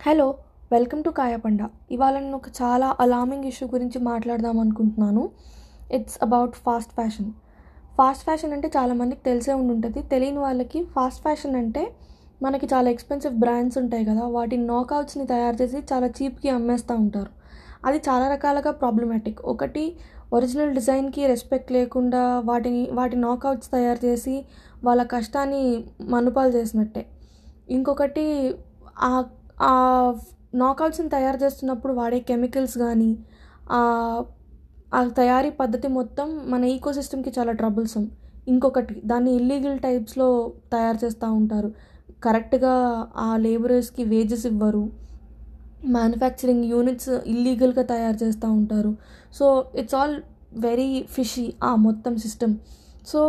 Hello welcome to కాయపండ ఇవాళ నేను ఒక చాలా అలార్మింగ్ ఇష్యూ గురించి మాట్లాడదాం అనుకుంటున్నాను. It's about fast fashion fast fashion అంటే చాలామందికి తెలిసే ఉండి ఉంటుంది తెలియని వాళ్ళకి ఫాస్ట్ ఫ్యాషన్ అంటే మనకి చాలా ఎక్స్పెన్సివ్ బ్రాండ్స్ ఉంటాయి కదా వాటి నాకౌట్స్ని తయారు చేసి చాలా చీప్కి అమ్మేస్తూ ఉంటారు. అది చాలా రకాలుగా ప్రాబ్లమాటిక్ ఒకటి ఒరిజినల్ డిజైన్కి రెస్పెక్ట్ లేకుండా వాటిని వాటి నాకౌట్స్ తయారు చేసి వాళ్ళ కష్టాన్ని మనుపాలు చేసినట్టే. ఇంకొకటి ఆ ఆ నాకౌట్స్ని తయారు చేస్తున్నప్పుడు వాడే కెమికల్స్ కానీ ఆ తయారీ పద్ధతి మొత్తం మన ఈకో సిస్టమ్కి చాలా ట్రబుల్సమ్ ఇంకొకటి దాన్ని ఇల్లీగల్ టైప్స్లో తయారు చేస్తూ ఉంటారు. కరెక్ట్గా ఆ లేబరర్స్కి వేజెస్ ఇవ్వరు. మ్యానుఫ్యాక్చరింగ్ యూనిట్స్ ఇల్లీగల్గా తయారు చేస్తూ ఉంటారు. So it's all very fishy ఆ మొత్తం సిస్టమ్ సో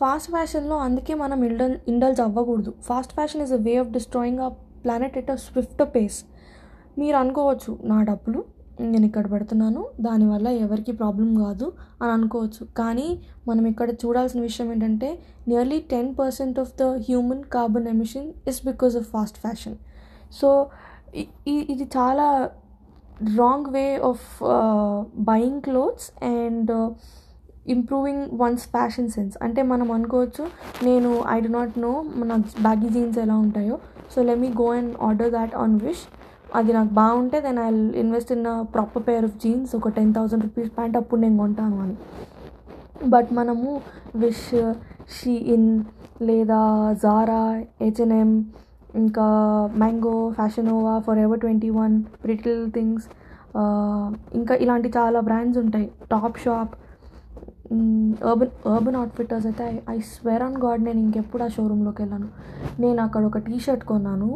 ఫాస్ట్ ఫ్యాషన్లో అందుకే మనం ఇండల్ ఇండల్జ్ అవ్వకూడదు. Fast fashion is a way of destroying a planet at a swift pace మీరు అనుకోవచ్చు నా డబ్బులు నేను ఇక్కడ పెడుతున్నాను దానివల్ల ఎవరికి ప్రాబ్లం కాదు అని అనుకోవచ్చు. కానీ మనం ఇక్కడ చూడాల్సిన విషయం ఏంటంటే nearly ten percent of the human carbon emission is because of fast fashion so ఇది చాలా wrong way of buying clothes and improving one's fashion sense అంటే మనం అనుకోవచ్చు నేను ఐ డు నాట్ నో మన బ్యాగీ జీన్స్ ఎలా ఉంటాయో. So let me go and order that on Wish అది నాకు బాగుంటే then I invest in proper pair of jeans ఒక టెన్ థౌసండ్ రూపీస్ ప్యాంట్ అప్పుడు నేను కొంటాను అని. బట్ మనము విష్ షీ ఇన్ లేదా Zara H and M H&M, ఇంకా Mango Fashion Nova Forever twenty one Pretty Little Things ఇంకా ఇలాంటి చాలా బ్రాండ్స్ ఉంటాయి. టాప్ షాప్ అర్బన్ అర్బన్ అవుట్ఫిట్టర్స్ అయితే ఐ స్వేర్ ఆన్ గాడ్ నేను ఇంకెప్పుడు ఆ షోరూంలోకి వెళ్ళాను. నేను అక్కడ ఒక టీ షర్ట్ కొన్నాను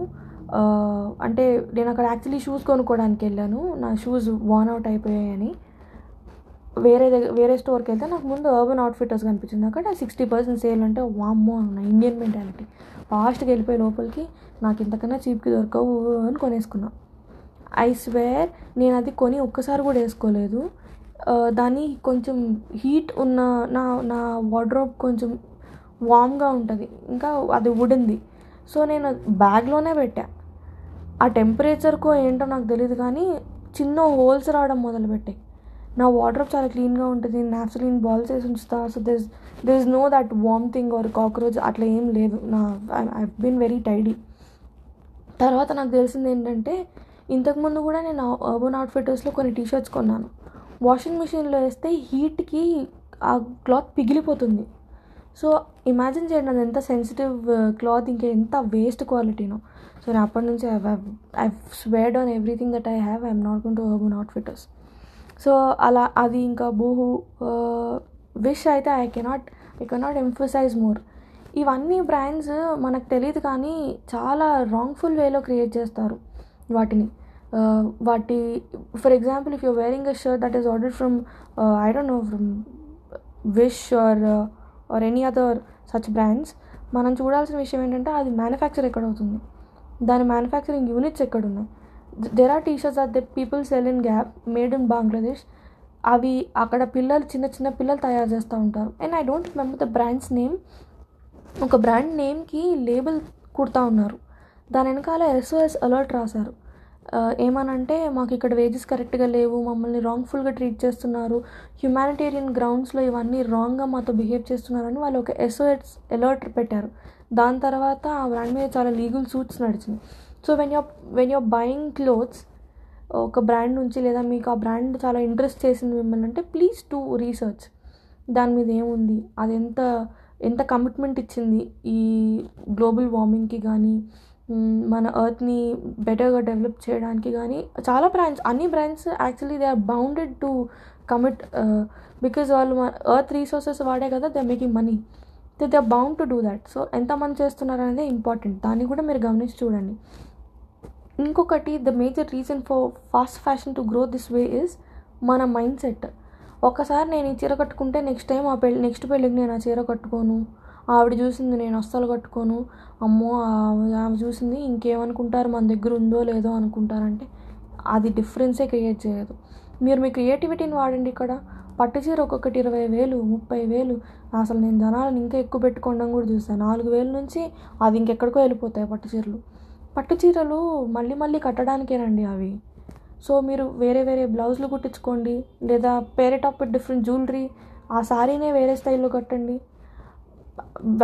అంటే నేను అక్కడ యాక్చువల్లీ షూస్ కొనుక్కోవడానికి వెళ్ళాను. నా షూస్ వాన్ అవుట్ అయిపోయాయని. వేరే దగ్గర వేరే స్టోర్కి వెళ్తే నాకు ముందు అర్బన్ అవుట్ఫిట్టర్స్ కనిపించింది. అక్కడ సిక్స్టీ పర్సెంట్ సేల్ అంటే వామ్మో అన్న ఇండియన్ మెంటాలిటీ ఫాస్ట్గా వెళ్ళిపోయి లోపలికి నాకు ఇంతకన్నా చీప్కి దొరకవు అని కొనేసుకున్నా. ఐ స్వేర్ నేను అది కొని ఒక్కసారి కూడా వేసుకోలేదు. దాని కొంచెం హీట్ ఉన్న నా నా వార్డ్రోబ్ కొంచెం వామ్గా ఉంటుంది. ఇంకా అది ఉడింది సో నేను బ్యాగ్లోనే పెట్టా. ఆ టెంపరేచర్కో ఏంటో నాకు తెలియదు కానీ చిన్న హోల్స్ రావడం మొదలుపెట్టాయి. నా వాటర్ చాలా క్లీన్గా ఉంటుంది. నాఫ్సలిన్ బాల్స్ వేసి ఉంచుతా. So this this no that worm thing or cockroach అట్లా ఏం లేదు. నా ఐ బీన్ వెరీ టైడీ తర్వాత నాకు తెలిసింది ఏంటంటే ఇంతకుముందు కూడా నేను అర్బన్ అవుట్ఫిట్టర్స్లో కొన్ని టీషర్ట్స్ కొన్నాను. వాషింగ్ మిషన్లో వేస్తే హీట్కి ఆ క్లాత్ పిగిలిపోతుంది. సో ఇమాజిన్ చేయండి అది ఎంత సెన్సిటివ్ క్లాత్ uh, ఇంకా ఎంత వేస్ట్ క్వాలిటీనో సో నేను అప్పటి నుంచి I I swore on everything that I have I'm not gonna to not Outfitters so అలా అది ఇంకా బూహు విష్ uh, అయితే I cannot I cannot emphasize more ఇవన్నీ బ్రాండ్స్ మనకు తెలియదు కానీ చాలా రాంగ్ఫుల్ వేలో క్రియేట్ చేస్తారు వాటిని. Uh, వాటి for example if you're wearing a shirt that is order from I don't know from Wish or or any other such brands మనం చూడాల్సిన విషయం ఏంటంటే అది మ్యానుఫ్యాక్చర్ ఎక్కడ అవుతుంది దాని మ్యానుఫ్యాక్చరింగ్ యూనిట్స్ ఎక్కడ ఉన్నాయి there are t-shirts or the people sell in Gap made in Bangladesh అవి అక్కడ పిల్లలు చిన్న చిన్న పిల్లలు తయారు చేస్తూ ఉంటారు. And I don't remember the brands name ఒక బ్రాండ్ నేమ్కి లేబుల్ కుడతా ఉన్నారు. దాని వెనకాల ఎస్ఓఎస్ అలర్ట్ రాశారు. ఏమనంటే మాకు ఇక్కడ వేజెస్ కరెక్ట్గా లేవు మమ్మల్ని రాంగ్ఫుల్గా ట్రీట్ చేస్తున్నారు. హ్యుమానిటేరియన్ గ్రౌండ్స్లో ఇవన్నీ రాంగ్గా మాతో బిహేవ్ చేస్తున్నారని వాళ్ళు ఒక ఎస్ఓఎస్ అలర్ట్ పెట్టారు. దాని తర్వాత ఆ బ్రాండ్ మీద చాలా లీగల్ సూట్స్ నడిచింది so when you're when you're buying clothes ఒక బ్రాండ్ నుంచి లేదా మీకు ఆ బ్రాండ్ చాలా ఇంట్రెస్ట్ చేసింది మిమ్మల్ని అంటే ప్లీజ్ టు రీసెర్చ్ దాని మీద ఏముంది? అది ఎంత ఎంత కమిట్మెంట్ ఇచ్చింది ఈ గ్లోబల్ వార్మింగ్కి కానీ మన ఎర్త్ని బెటర్గా డెవలప్ చేయడానికి కానీ చాలా బ్రాండ్స్ అన్ని brands actually they are bounded to commit because వాళ్ళు ఎర్త్ రీసోర్సెస్ వాడే కదా they making money. They they are bound to do that. So ఎంతమంది చేస్తున్నారు అనేది ఇంపార్టెంట్. దాన్ని కూడా మీరు గమనించి చూడండి. ఇంకొకటి the major reason for fast fashion to grow this way is మన మైండ్ సెట్. ఒకసారి నేను ఈ చీర కట్టుకుంటే నెక్స్ట్ టైం ఆ పెళ్ళి నెక్స్ట్ పెళ్ళికి నేను ఆ చీర కట్టుకోను. ఆవిడ చూసింది నేను అస్సలు కట్టుకోను. అమ్మో ఆమె చూసింది ఇంకేమనుకుంటారు మన దగ్గర ఉందో లేదో అనుకుంటారంటే అది డిఫరెన్సే క్రియేట్ చేయదు. మీరు మీ క్రియేటివిటీని వాడండి ఇక్కడ. పట్టు చీర ఒక్కొక్కటి ఇరవై వేలు ముప్పై వేలు. అసలు నేను జనాలను ఇంకా ఎక్కువ పెట్టుకోవడం కూడా చూసాను నాలుగు వేల నుంచి అది ఇంకెక్కడికో వెళ్ళిపోతాయి పట్టు చీరలు. పట్టు చీరలు మళ్ళీ మళ్ళీ కట్టడానికేనండి అవి. సో మీరు వేరే వేరే బ్లౌజులు కుట్టించుకోండి లేదా పేరే టాప్ డిఫరెంట్ జ్యువెలరీ ఆ శారీనే వేరే స్టైల్లో కట్టండి.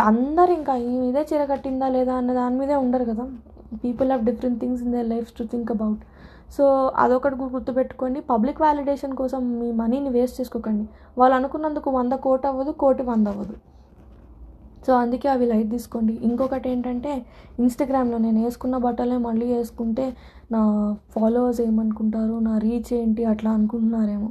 అందరు ఇంకా ఈ ఇదే చీర కట్టిందా లేదా అన్న దాని మీదే ఉండరు కదా. People have different things in their life to think about so అదొకటి గుర్తుపెట్టుకోండి. పబ్లిక్ వ్యాలిడేషన్ కోసం మీ మనీని వేస్ట్ చేసుకోకండి. వాళ్ళు అనుకున్నందుకు వంద కోటి అవ్వదు కోటి వంద అవ్వదు. సో అందుకే అవి లైట్ తీసుకోండి. ఇంకొకటి ఏంటంటే ఇన్స్టాగ్రామ్లో నేను వేసుకున్న బట్టలే మళ్ళీ వేసుకుంటే నా ఫాలోవర్స్ ఏమనుకుంటారు? నా రీచ్ ఏంటి? అట్లా అనుకుంటున్నారేమో.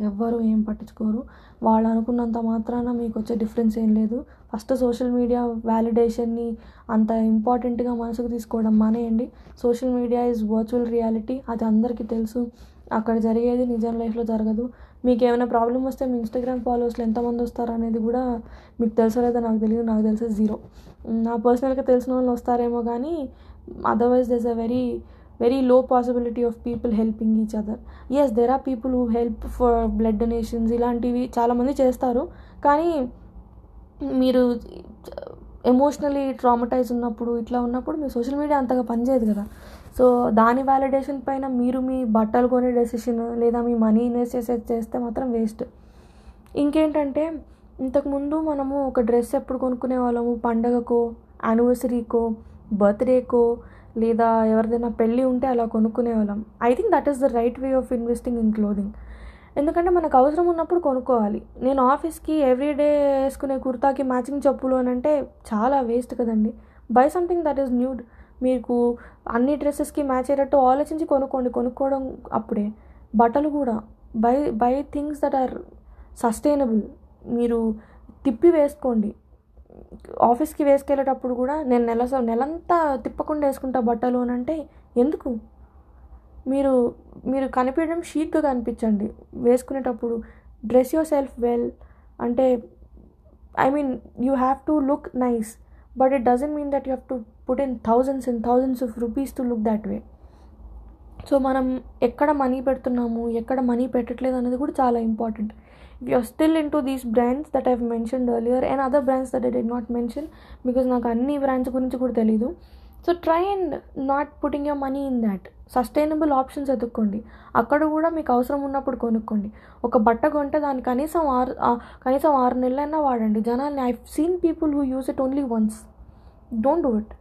ఎవ్వరు ఏం పట్టించుకోరు. వాళ్ళు అనుకున్నంత మాత్రాన మీకు వచ్చే డిఫరెన్స్ ఏం లేదు. ఫస్ట్ సోషల్ మీడియా వ్యాలిడేషన్ని అంత ఇంపార్టెంట్గా మనసుకు తీసుకోవడం మానేయండి. Social media is virtual reality. అది అందరికీ తెలుసు. అక్కడ జరిగేది నిజం లైఫ్లో జరగదు. మీకు ఏమైనా ప్రాబ్లం వస్తే మీ ఇన్స్టాగ్రామ్ ఫాలోవర్స్లో ఎంతమంది వస్తారు అనేది కూడా మీకు తెలుసో లేదో నాకు తెలియదు నాకు తెలిసే జీరో. నా పర్సనల్గా తెలిసిన వాళ్ళు వస్తారేమో కానీ otherwise there's a very very low possibility of people helping each other as there are people who help for blood donations ఇలాంటివి చాలామంది చేస్తారు. కానీ మీరు uh, ఎమోషనలీ ట్రామటైజ్ ఉన్నప్పుడు ఇట్లా ఉన్నప్పుడు మీ సోషల్ మీడియా అంతగా పనిచేయదు కదా. సో దాని వ్యాలిడేషన్ పైన మీరు మీ బట్టలు కొనే డెసిషన్ లేదా మీ మనీ ఇన్వెస్ట్ చేసే చేస్తే మాత్రం వేస్ట్ ఇంకేంటంటే ఇంతకుముందు మనము ఒక డ్రెస్ ఎప్పుడు కొనుక్కునే వాళ్ళము? పండగకో యానివర్సరీకో బర్త్డేకో లేదా ఎవరిదైనా పెళ్ళి ఉంటే అలా కొనుక్కునే వాళ్ళం I think that is the right way of investing in clothing ఎందుకంటే మనకు అవసరం ఉన్నప్పుడు కొనుక్కోవాలి. నేను ఆఫీస్కి ఎవ్రీడే వేసుకునే కుర్తాకి మ్యాచింగ్ చెప్పులు అని అంటే చాలా వేస్ట్ కదండి. Buy something that is needed మీకు అన్ని డ్రెస్సెస్కి మ్యాచ్ అయ్యేటట్టు ఆలోచించి కొనుక్కోండి. కొనుక్కోవడం అప్పుడే. బట్టలు కూడా. Buy buy things that are sustainable మీరు తిప్పి వేసుకోండి. ఆఫీస్కి వేసుకెళ్ళేటప్పుడు కూడా నేను నెల నెలంతా తిప్పకుండా వేసుకుంటా బట్టలు అని అంటే ఎందుకు? మీరు మీరు కనిపించడం షీక్గా కనిపించండి. వేసుకునేటప్పుడు డ్రెస్ యువర్ సెల్ఫ్ వెల్ అంటే I mean you have to look nice but it doesn't mean that you have to put in thousands and thousands of rupees to look that way. So మనం ఎక్కడ money పెడుతున్నాము ఎక్కడ money పెట్టట్లేదు అనేది కూడా చాలా important if you're still into these brands that I've mention earlier and other brands that I did not mention because నాకు అన్ని బ్రాండ్స్ గురించి కూడా తెలీదు so try and not putting your money in that sustainable options ఎదుక్కోండి అక్కడ కూడా మీకు అవసరం ఉన్నప్పుడు కొనుక్కోండి. ఒక బట్ట కొంటే దాన్ని కనీసం ఆరు కనీసం ఆరు నెలలైనా వాడండి. జనాల్ని I seen people who use it only once don't do it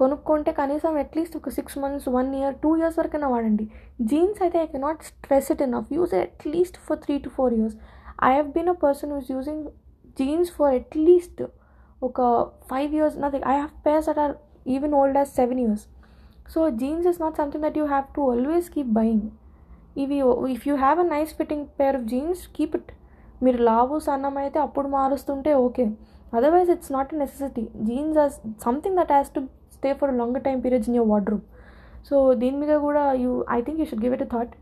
కొనుక్కుంటే కనీసం అట్లీస్ట్ ఒక six months one year two years వరకైనా వాడండి. జీన్స్ అయితే I cannot stress it enough use at least for three to four years I have been a person who's using jeans for at least ఒక five years nothing I have pairs at or even old as seven years so jeans is not something that you have to always keep buying ఇవి if you have a nice fitting pair of jeans keep it మీరు లావు సన్నం అయితే అప్పుడు మారుస్తుంటే okay otherwise it's not a necessity jeans are something that has to stay for long time periods in your wardrobe so దీని మీద కూడా you I think you should give it a thought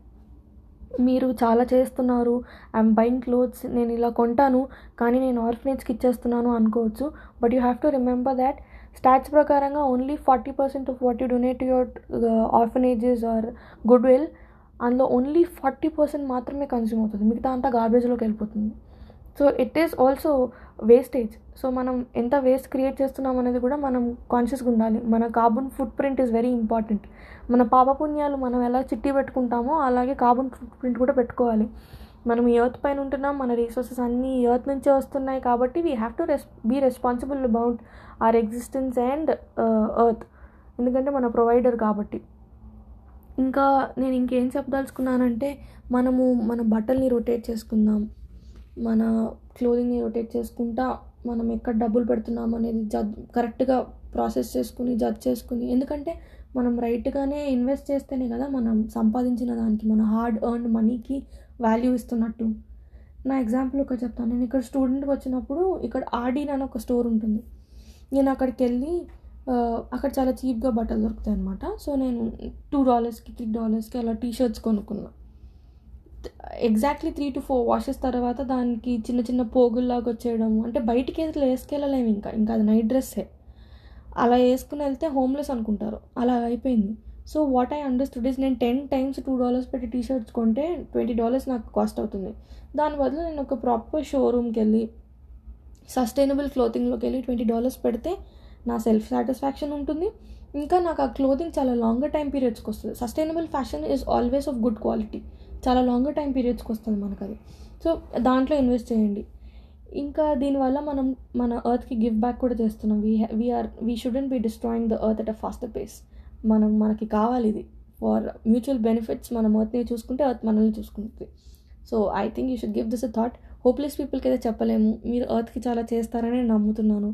మీరు చాలా చేస్తున్నారు. ఐఎమ్ బయింగ్ క్లోత్స్ నేను ఇలా కొంటాను. కానీ నేను ఆర్ఫనేజ్కి ఇచ్చేస్తున్నాను అనుకోవచ్చు. But you have to remember that stats ప్రకారంగా only forty percent of what you donate your orphanages are goodwill అందులో ఓన్లీ ఫార్టీ పర్సెంట్ మాత్రమే కన్స్యూమ్ అవుతుంది. మిగతా అంతా గార్బేజ్లోకి వెళ్ళిపోతుంది. So it is also wastage so మనం ఎంత వేస్ట్ క్రియేట్ చేస్తున్నాం అనేది కూడా మనం కాన్షియస్గా ఉండాలి. మన carbon footprint is very important మన పాపపుణ్యాలు మనం ఎలా చిట్టి పెట్టుకుంటామో అలాగే కార్బన్ ఫుట్ ప్రింట్ కూడా పెట్టుకోవాలి. మనం ఈ ఎర్త్ పైన ఉంటున్నాం మన రీసోర్సెస్ అన్నీ ఎర్త్ నుంచే వస్తున్నాయి కాబట్టి we have to res be responsible about our existence and earth ఎందుకంటే మన ప్రొవైడర్ కాబట్టి. ఇంకా నేను ఇంకేం చెప్పదలుచుకున్నానంటే మనము మన బట్టల్ని రొటేట్ చేసుకుందాం. మన క్లోదింగ్ని రొటేట్ చేసుకుంటా మనం ఎక్కడ డబ్బులు పెడుతున్నాం అనేది జడ్ కరెక్ట్గా ప్రాసెస్ చేసుకుని జడ్జ్ చేసుకుని ఎందుకంటే మనం రైట్గానే ఇన్వెస్ట్ చేస్తేనే కదా మనం సంపాదించిన దానికి మన హార్డ్ ఎర్న్ మనీకి వాల్యూ ఇస్తున్నట్టు. నా ఎగ్జాంపుల్ ఒక చెప్తాను నేను ఇక్కడ స్టూడెంట్కి వచ్చినప్పుడు ఇక్కడ ఆర్డీన్ అని ఒక స్టోర్ ఉంటుంది. నేను అక్కడికి వెళ్ళి అక్కడ చాలా చీప్గా బట్టలు దొరుకుతాయి అనమాట సో నేను టూ డాలర్స్కి త్రీ డాలర్స్కి అలా టీ షర్ట్స్ కొనుక్కున్నా. Exactly three to four washes తర్వాత దానికి చిన్న చిన్న పోగుల్లాగా వచ్చేయడం అంటే బయటికి అసలు వేసుకెళ్ళలేము ఇంకా. ఇంకా అది నైట్ డ్రెస్సే అలా వేసుకుని వెళ్తే హోమ్లెస్ అనుకుంటారు. అలా అయిపోయింది. So what I understood is నేను టెన్ టైమ్స్ టూ డాలర్స్ పెట్టి టీ షర్ట్స్ కొంటే ట్వంటీ డాలర్స్ నాకు కాస్ట్ అవుతుంది. దాని బదులు నేను ఒక ప్రాపర్ షోరూమ్కి వెళ్ళి సస్టైనబుల్ క్లోతింగ్లోకి వెళ్ళి ట్వంటీ డాలర్స్ పెడితే నా సెల్ఫ్ సాటిస్ఫాక్షన్ ఉంటుంది. ఇంకా నాకు ఆ క్లోతింగ్ చాలా లాంగర్ టైం పీరియడ్స్కి వస్తుంది. Sustainable fashion is always of good quality చాలా లాంగర్ టైం పీరియడ్స్కి వస్తుంది మనకు అది సో దాంట్లో ఇన్వెస్ట్ చేయండి. ఇంకా దీనివల్ల మనం మన ఎర్త్కి గివ్ బ్యాక్ కూడా చేస్తున్నాం. We we're we shouldn't be destroying the earth at a fast pace మనం మనకి కావాలి ఇది. ఫర్ మ్యూచువల్ బెనిఫిట్స్ మనం ఎర్త్ని చూసుకుంటే ఎర్త్ మనల్ని చూసుకుంటుంది. So I think you should give this a thought hopeless పీపుల్కి అయితే చెప్పలేము. మీరు ఎర్త్కి చాలా చేస్తారని నేను నమ్ముతున్నాను.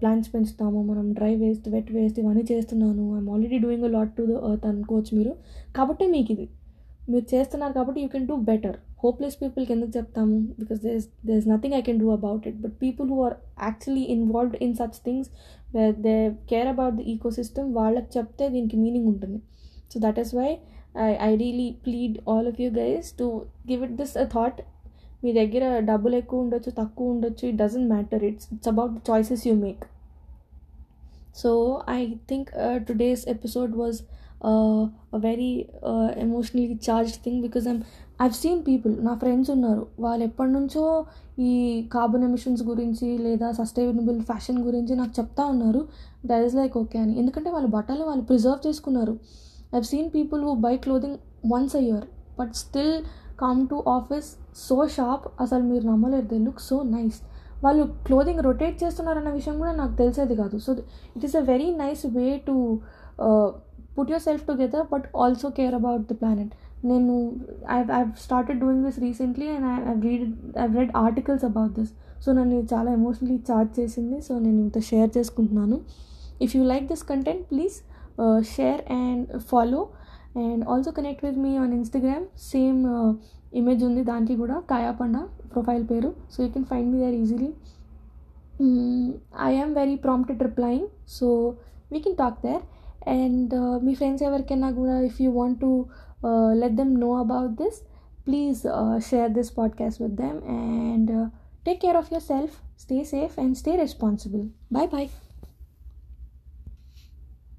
ప్లాంట్స్ పెంచుతాము. మనం డ్రై వేస్ట్ వెట్ వేస్ట్ ఇవన్నీ చేస్తున్నాను. I'm already doing a lot to the earth అనుకోవచ్చు మీరు. కాబట్టి మీకు ఇది. మీరు చేస్తున్నారు కాబట్టి you can do better hopeless పీపుల్కి ఎందుకు చెప్తాము? Because there's there's nothing I can do about it but people who are actually involved in such things they care about the eco system వాళ్ళకి చెప్తే దీనికి మీనింగ్ ఉంటుంది. So that is why I I really plead all of you guys to give it this a thought మీ దగ్గర డబ్బులు ఎక్కువ ఉండొచ్చు తక్కువ ఉండొచ్చు it doesn't matter it's it's about the choices you make so I think today's episode was a very emotionally charged thing because I'm I've seen people నా friends ఉన్నారు వాళ్ళు ఎప్పటి నుంచో ఈ కార్బన్ ఎమిషన్స్ గురించి లేదా సస్టైనబుల్ ఫ్యాషన్ గురించి నాకు చెప్తా ఉన్నారు. దట్ ఈస్ లైక్ ఓకే అని. ఎందుకంటే వాళ్ళ బట్టలు వాళ్ళు ప్రిజర్వ్ చేసుకున్నారు. I've seen people who buy clothing once a year but still come to office so sharp అసలు మీరు నమ్మలేరు దే లుక్ సో నైస్ వాళ్ళు క్లోదింగ్ రొటేట్ చేస్తున్నారన్న విషయం కూడా నాకు తెలిసేది కాదు. So it is a very nice way to put yourself together but also care about the planet నేను I I started doing this recently and I read I read articles about this so నన్ను చాలా emotionally charge చేసింది. So నేను ఇంత share చేసుకుంటున్నాను. If you like this content please share and follow and also connect with me on Instagram same image ఉంది దానికి కూడా. కాయాపండ ప్రొఫైల్ పేరు. So you can find me there easily I am very prompted replying so we can talk there and uh, my friends evarkena guna if you want to uh, let them know about this please uh, share this podcast with them. And uh, take care of yourself. Stay safe and stay responsible. Bye bye